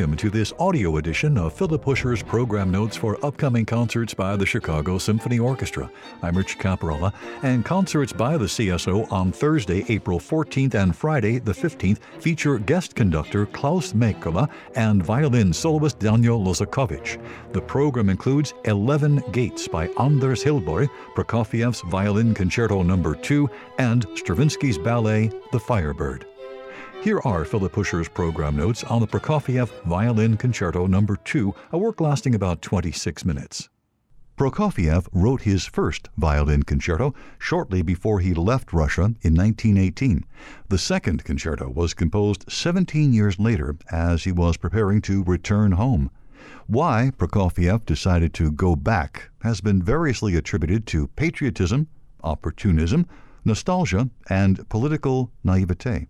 Welcome to this audio edition of Philip Huscher's program notes for upcoming concerts by the Chicago Symphony Orchestra. I'm Rich Capparela, and concerts by the CSO on Thursday, April 14th and Friday, the 15th, feature guest conductor Klaus Mäkelä and violin soloist Daniel Lozakovich. The program includes 11 Gates by Anders Hillborg, Prokofiev's Violin Concerto No. 2, and Stravinsky's ballet The Firebird. Here are Philip Huscher's program notes on the Prokofiev Violin Concerto No. 2, a work lasting about 26 minutes. Prokofiev wrote his first violin concerto shortly before he left Russia in 1918. The second concerto was composed 17 years later as he was preparing to return home. Why Prokofiev decided to go back has been variously attributed to patriotism, opportunism, nostalgia, and political naivete.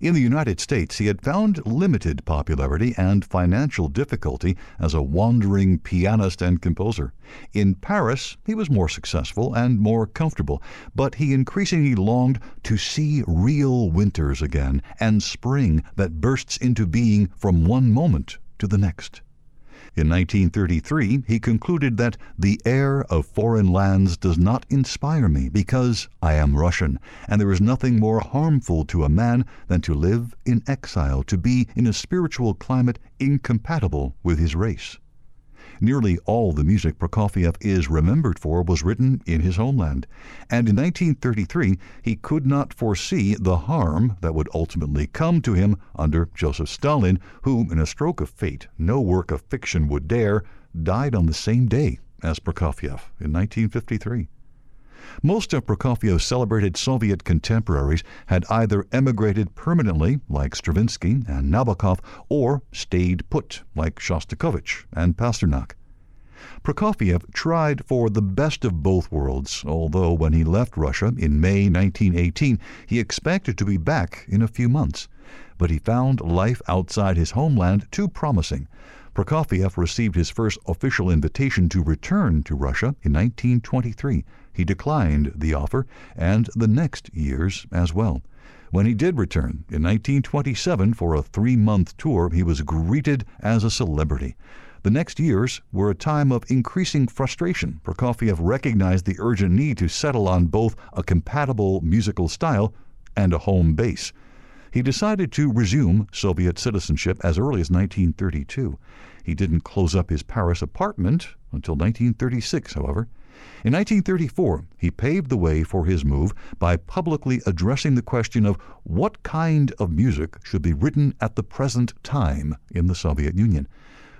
In the United States, he had found limited popularity and financial difficulty as a wandering pianist and composer. In Paris, he was more successful and more comfortable, but he increasingly longed to see real winters again and spring that bursts into being from one moment to the next. In 1933 he concluded that the air of foreign lands does not inspire me because I am Russian, and there is nothing more harmful to a man than to live in exile, to be in a spiritual climate incompatible with his race. Nearly all the music Prokofiev is remembered for was written in his homeland, and in 1933 he could not foresee the harm that would ultimately come to him under Joseph Stalin, who, in a stroke of fate no work of fiction would dare, died on the same day as Prokofiev in 1953. Most of Prokofiev's celebrated Soviet contemporaries had either emigrated permanently, like Stravinsky and Nabokov, or stayed put, like Shostakovich and Pasternak. Prokofiev tried for the best of both worlds, although when he left Russia in May 1918 he expected to be back in a few months. But he found life outside his homeland too promising. Prokofiev received his first official invitation to return to Russia in 1923. He declined the offer, and the next years as well. When he did return in 1927 for a three month tour, he was greeted as a celebrity. The next years were a time of increasing frustration. Prokofiev recognized the urgent need to settle on both a compatible musical style and a home base. He decided to resume Soviet citizenship as early as 1932. He didn't close up his Paris apartment until 1936, however. In 1934 he paved the way for his move by publicly addressing the question of what kind of music should be written at the present time in the Soviet Union.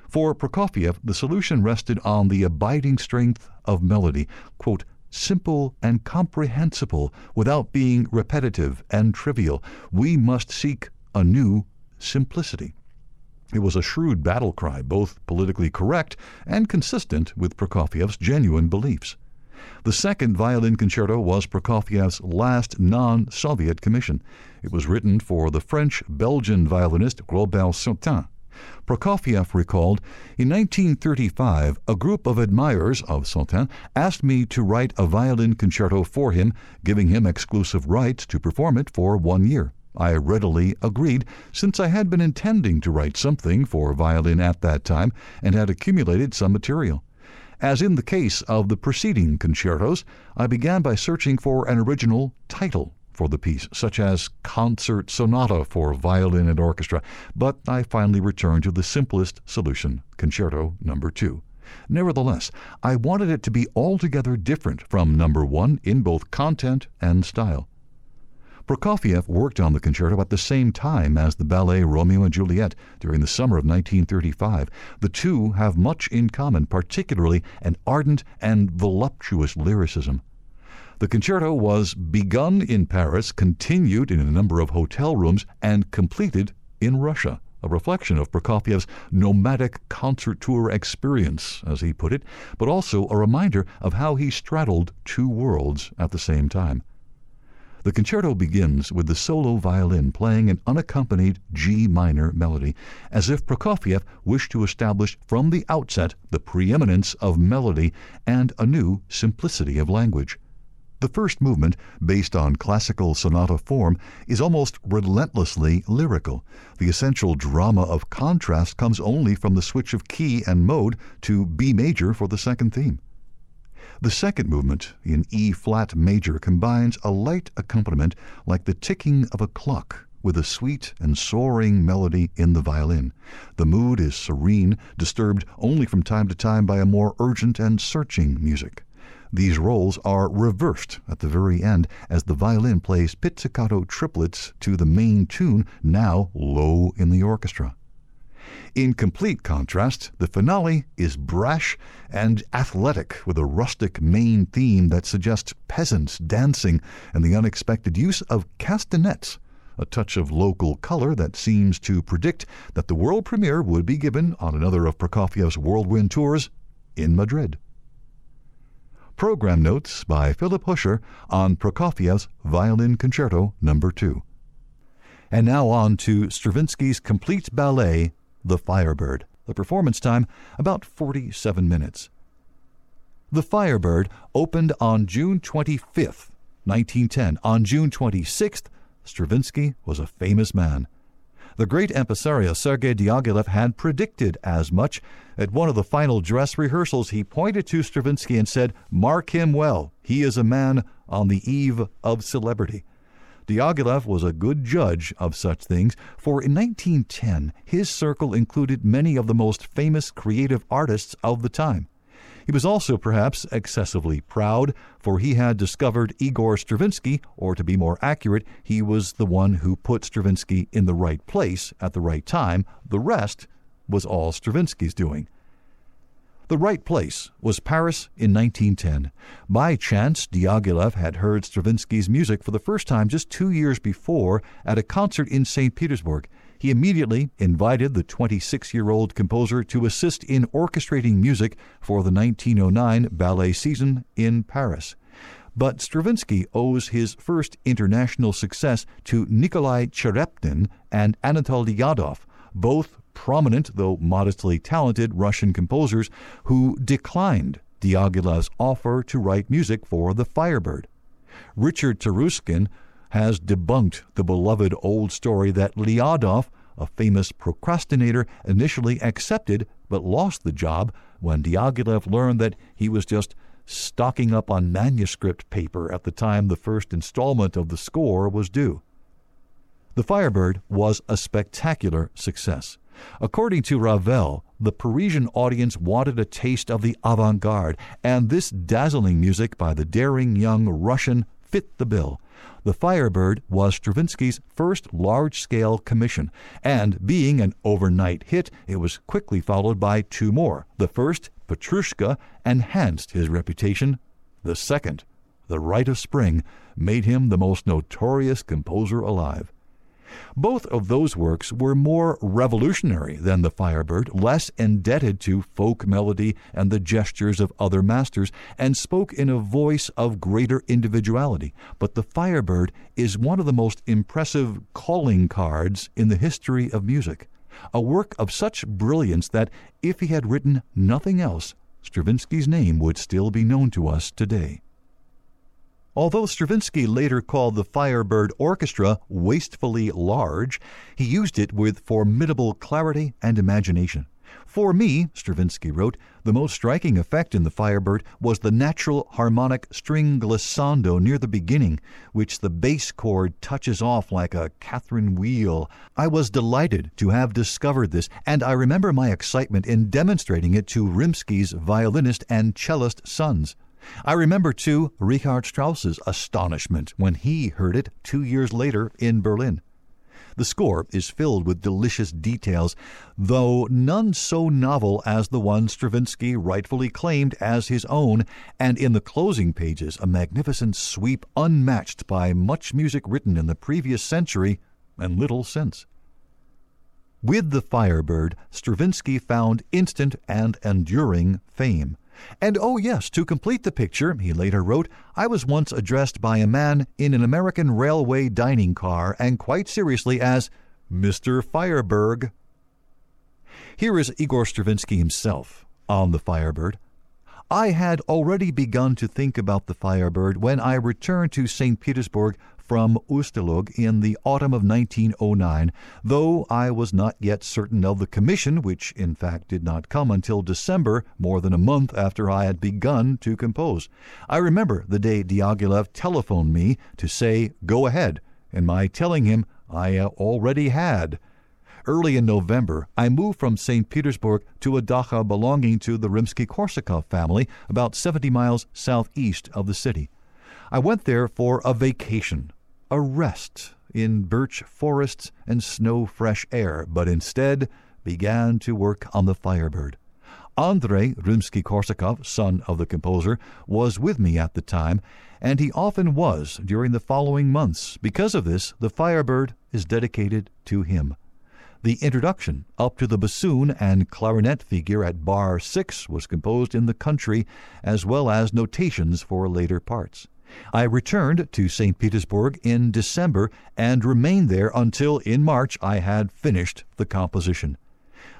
For Prokofiev, the solution rested on the abiding strength of melody, quote, simple and comprehensible without being repetitive and trivial. We must seek a new simplicity. It was a shrewd battle cry, both politically correct and consistent with Prokofiev's genuine beliefs. The second violin concerto was Prokofiev's last non Soviet commission. It was written for the French Belgian violinist Robert Soetens. Prokofiev recalled, In 1935, a group of admirers of Soetens asked me to write a violin concerto for him, giving him exclusive rights to perform it for one year. I readily agreed, since I had been intending to write something for violin at that time and had accumulated some material. As in the case of the preceding concertos, I began by searching for an original title for the piece, such as Concert Sonata for Violin and Orchestra, but I finally returned to the simplest solution, Concerto Number 2. Nevertheless, I wanted it to be altogether different from Number 1 in both content and style. Prokofiev worked on the concerto at the same time as the ballet Romeo and Juliet during the summer of 1935. The two have much in common, particularly an ardent and voluptuous lyricism. The concerto was begun in Paris, continued in a number of hotel rooms, and completed in Russia, a reflection of Prokofiev's nomadic concert tour experience, as he put it, but also a reminder of how he straddled two worlds at the same time. The concerto begins with the solo violin playing an unaccompanied G minor melody, as if Prokofiev wished to establish from the outset the preeminence of melody and a new simplicity of language. The first movement, based on classical sonata form, is almost relentlessly lyrical. The essential drama of contrast comes only from the switch of key and mode to B major for the second theme. The second movement, in E flat major, combines a light accompaniment like the ticking of a clock with a sweet and soaring melody in the violin. The mood is serene, disturbed only from time to time by a more urgent and searching music. These roles are reversed at the very end as the violin plays pizzicato triplets to the main tune, now low in the orchestra. In complete contrast, the finale is brash and athletic with a rustic main theme that suggests peasants dancing and the unexpected use of castanets, a touch of local color that seems to predict that the world premiere would be given on another of Prokofiev's whirlwind tours in Madrid. Program notes by Philip Huscher on Prokofiev's Violin Concerto No. 2. And now on to Stravinsky's complete ballet, The Firebird. The performance time about 47 minutes. The Firebird opened on June 25th, 1910. On June 26th, Stravinsky was a famous man. The great impresario Sergei Diaghilev had predicted as much. At one of the final dress rehearsals, he pointed to Stravinsky and said, Mark him well. He is a man on the eve of celebrity. Diaghilev was a good judge of such things, for in 1910 his circle included many of the most famous creative artists of the time. He was also perhaps excessively proud, for he had discovered Igor Stravinsky, or to be more accurate, he was the one who put Stravinsky in the right place at the right time. The rest was all Stravinsky's doing. The right place was Paris in 1910. By chance, Diaghilev had heard Stravinsky's music for the first time just two years before at a concert in St. Petersburg. He immediately invited the 26 year old composer to assist in orchestrating music for the 1909 ballet season in Paris. But Stravinsky owes his first international success to Nikolai Cherepnin and Anatoly Lyadov, both prominent, though modestly talented, Russian composers who declined Diaghilev's offer to write music for The Firebird. Richard Taruskin has debunked the beloved old story that Lyadov, a famous procrastinator, initially accepted but lost the job when Diaghilev learned that he was just stocking up on manuscript paper at the time the first installment of the score was due. The Firebird was a spectacular success. According to Ravel, the Parisian audience wanted a taste of the avant garde, and this dazzling music by the daring young Russian fit the bill. The Firebird was Stravinsky's first large scale commission, and being an overnight hit, it was quickly followed by two more. The first, Petrushka, enhanced his reputation. The second, The Rite of Spring, made him the most notorious composer alive. Both of those works were more revolutionary than The Firebird, less indebted to folk melody and the gestures of other masters, and spoke in a voice of greater individuality. But The Firebird is one of the most impressive calling cards in the history of music. A work of such brilliance that, if he had written nothing else, Stravinsky's name would still be known to us today. Although Stravinsky later called the Firebird Orchestra wastefully large, he used it with formidable clarity and imagination. For me, Stravinsky wrote, the most striking effect in the Firebird was the natural harmonic string glissando near the beginning, which the bass chord touches off like a Catherine wheel. I was delighted to have discovered this, and I remember my excitement in demonstrating it to Rimsky's violinist and cellist sons. I remember, too, Richard Strauss's astonishment when he heard it two years later in Berlin. The score is filled with delicious details, though none so novel as the one Stravinsky rightfully claimed as his own, and in the closing pages a magnificent sweep unmatched by much music written in the previous century and little since. With the Firebird, Stravinsky found instant and enduring fame. And oh, yes, to complete the picture, he later wrote, I was once addressed by a man in an American railway dining car, and quite seriously as Mr. Firebird. Here is Igor Stravinsky himself on the Firebird. I had already begun to think about the Firebird when I returned to St. Petersburg from Ust-Luga in the autumn of 1909, though I was not yet certain of the commission, which in fact did not come until December, more than a month after I had begun to compose. I remember the day Diaghilev telephoned me to say, Go ahead, and my telling him I already had. Early in November, I moved from St. Petersburg to a dacha belonging to the Rimsky-Korsakov family, about 70 miles southeast of the city. I went there for a vacation, a rest in birch forests and snow fresh air, but instead began to work on the Firebird. Andrei Rimsky Korsakov, son of the composer, was with me at the time, and he often was during the following months. Because of this, the Firebird is dedicated to him. The introduction up to the bassoon and clarinet figure at bar 6 was composed in the country, as well as notations for later parts. I returned to St. Petersburg in December and remained there until in March I had finished the composition.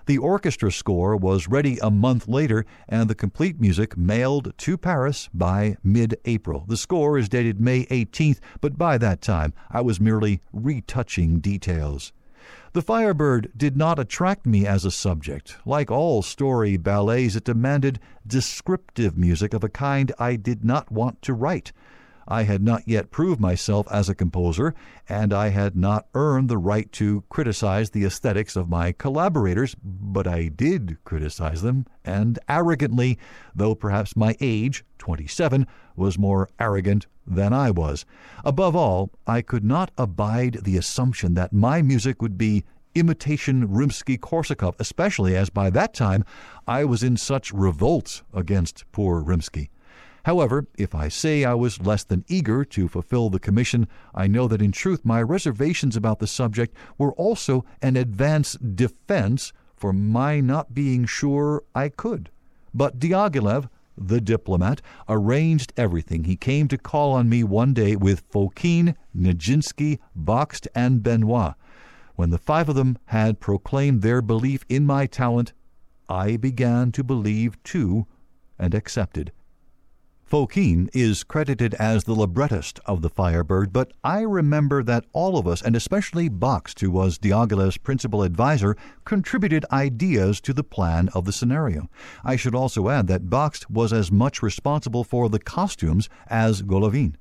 The orchestra score was ready a month later, and the complete music mailed to Paris by mid April. The score is dated May 18th, but by that time I was merely retouching details. The Firebird did not attract me as a subject. Like all story ballets, it demanded descriptive music of a kind I did not want to write. I had not yet proved myself as a composer, and I had not earned the right to criticize the aesthetics of my collaborators, but I did criticize them, and arrogantly, though perhaps my age, 27, was more arrogant than I was. Above all, I could not abide the assumption that my music would be imitation Rimsky Korsakov, especially as by that time I was in such revolt against poor Rimsky. However, if I say I was less than eager to fulfill the commission, I know that in truth my reservations about the subject were also an advance defense for my not being sure I could. But Diaghilev, the diplomat, arranged everything. He came to call on me one day with Fokine, Nijinsky, Bakst, and Benois. When the five of them had proclaimed their belief in my talent, I began to believe too, and accepted. Fokine is credited as the librettist of The Firebird, but I remember that all of us, and especially Bakst, who was Diaghilev's principal advisor, contributed ideas to the plan of the scenario. I should also add that Bakst was as much responsible for the costumes as Golovin.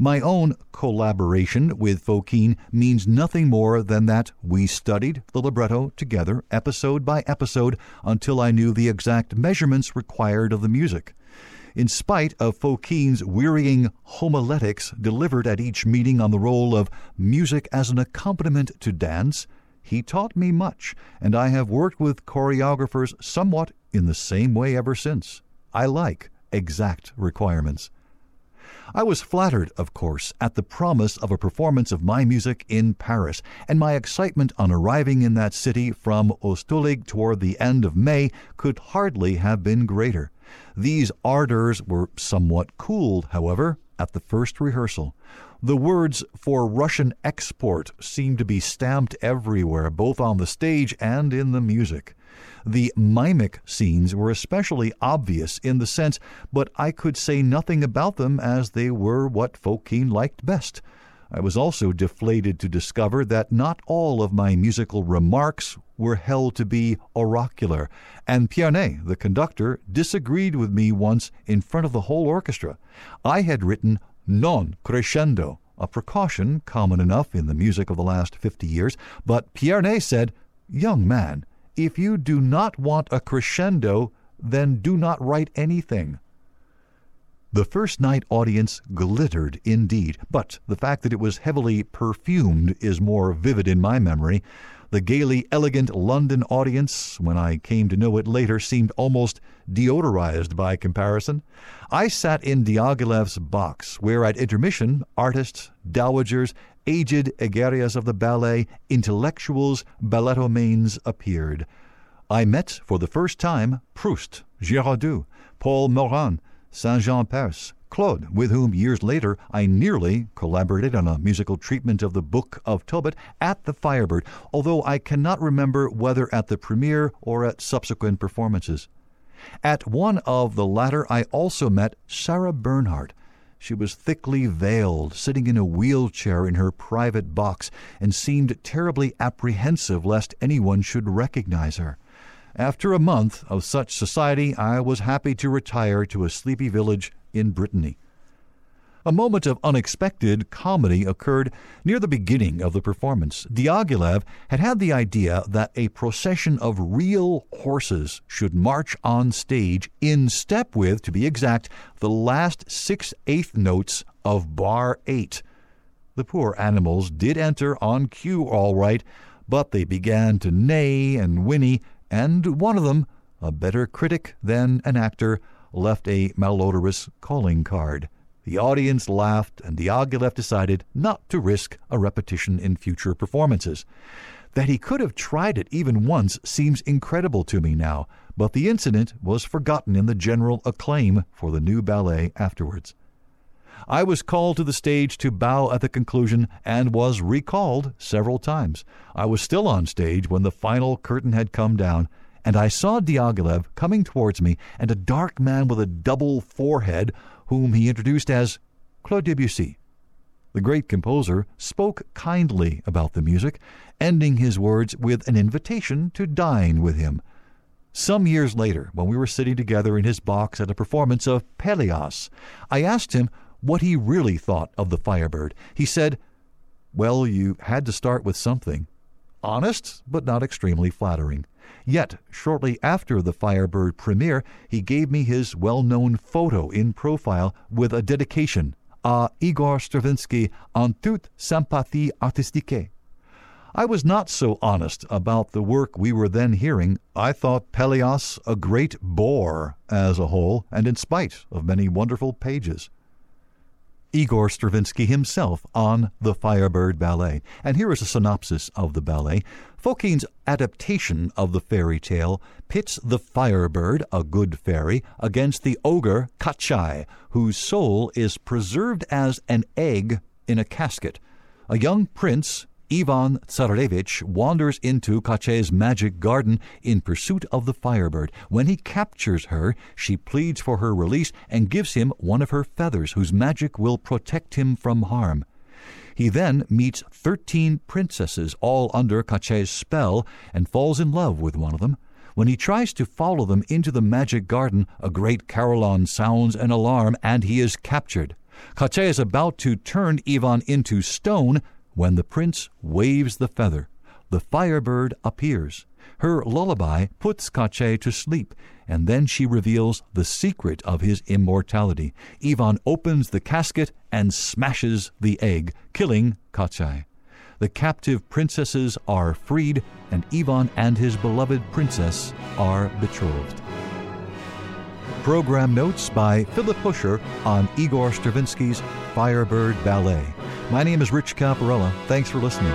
My own collaboration with Fokine means nothing more than that we studied the libretto together, episode by episode, until I knew the exact measurements required of the music in spite of Fokine's wearying homiletics delivered at each meeting on the role of music as an accompaniment to dance, he taught me much, and I have worked with choreographers somewhat in the same way ever since. I like exact requirements. I was flattered, of course, at the promise of a performance of my music in Paris, and my excitement on arriving in that city from Ust-Luga toward the end of May could hardly have been greater. These ardors were somewhat cooled, however, at the first rehearsal. The words for Russian export seemed to be stamped everywhere, both on the stage and in the music. The mimic scenes were especially obvious in the sense, but I could say nothing about them as they were what Fokine liked best. I was also deflated to discover that not all of my musical remarks were held to be oracular, and Pierné, the conductor, disagreed with me once in front of the whole orchestra. I had written non crescendo, a precaution common enough in the music of the last fifty years, but Pierné said, Young man, if you do not want a crescendo, then do not write anything. The first night audience glittered indeed, but the fact that it was heavily perfumed is more vivid in my memory. The gaily elegant London audience, when I came to know it later, seemed almost deodorized by comparison. I sat in Diaghilev's box, where at intermission artists, dowagers, aged egerias of the ballet, intellectuals, ballettomanes appeared. I met for the first time Proust, Giraudoux, Paul Morand, Saint Jean Perse, Claudel, with whom years later I nearly collaborated on a musical treatment of the Book of Tobit at the Firebird, although I cannot remember whether at the premiere or at subsequent performances. At one of the latter, I also met Sarah Bernhardt. She was thickly veiled, sitting in a wheelchair in her private box, and seemed terribly apprehensive lest anyone should recognize her. After a month of such society, I was happy to retire to a sleepy village in Brittany. A moment of unexpected comedy occurred near the beginning of the performance. Diaghilev had had the idea that a procession of real horses should march on stage in step with, to be exact, the last six eighth notes of bar eight. The poor animals did enter on cue all right, but they began to neigh and whinny, and one of them, a better critic than an actor, left a malodorous calling card. The audience laughed, and Diaghilev decided not to risk a repetition in future performances. That he could have tried it even once seems incredible to me now, but the incident was forgotten in the general acclaim for the new ballet afterwards. I was called to the stage to bow at the conclusion and was recalled several times. I was still on stage when the final curtain had come down, and I saw Diaghilev coming towards me and a dark man with a double forehead whom he introduced as Claude Debussy. The great composer spoke kindly about the music, ending his words with an invitation to dine with him. Some years later, when we were sitting together in his box at a performance of Pelléas, I asked him what he really thought of the Firebird. He said, Well, you had to start with something. Honest, but not extremely flattering. Yet, shortly after the Firebird premiere, he gave me his well known photo in profile with a dedication à Igor Stravinsky en toute sympathie artistique. I was not so honest about the work we were then hearing. I thought Pelléas a great bore as a whole, and in spite of many wonderful pages. Igor Stravinsky himself on the Firebird Ballet. And here is a synopsis of the ballet. Fokines' adaptation of the fairy tale pits the Firebird, a good fairy, against the ogre Kashchei, whose soul is preserved as an egg in a casket. A young prince Ivan Tsarevich wanders into Kashchei's magic garden in pursuit of the Firebird. When he captures her, she pleads for her release and gives him one of her feathers, whose magic will protect him from harm. He then meets thirteen princesses, all under Kashchei's spell, and falls in love with one of them. When he tries to follow them into the magic garden, a great carillon sounds an alarm, and he is captured. Kashchei is about to turn Ivan into stone when the prince waves the feather, the firebird appears. Her lullaby puts Kashchei to sleep, and then she reveals the secret of his immortality. Ivan opens the casket and smashes the egg, killing Kashchei. The captive princesses are freed, and Ivan and his beloved princess are betrothed. Program notes by Philip Huscher on Igor Stravinsky's Firebird Ballet. My name is Rich Capparela. Thanks for listening.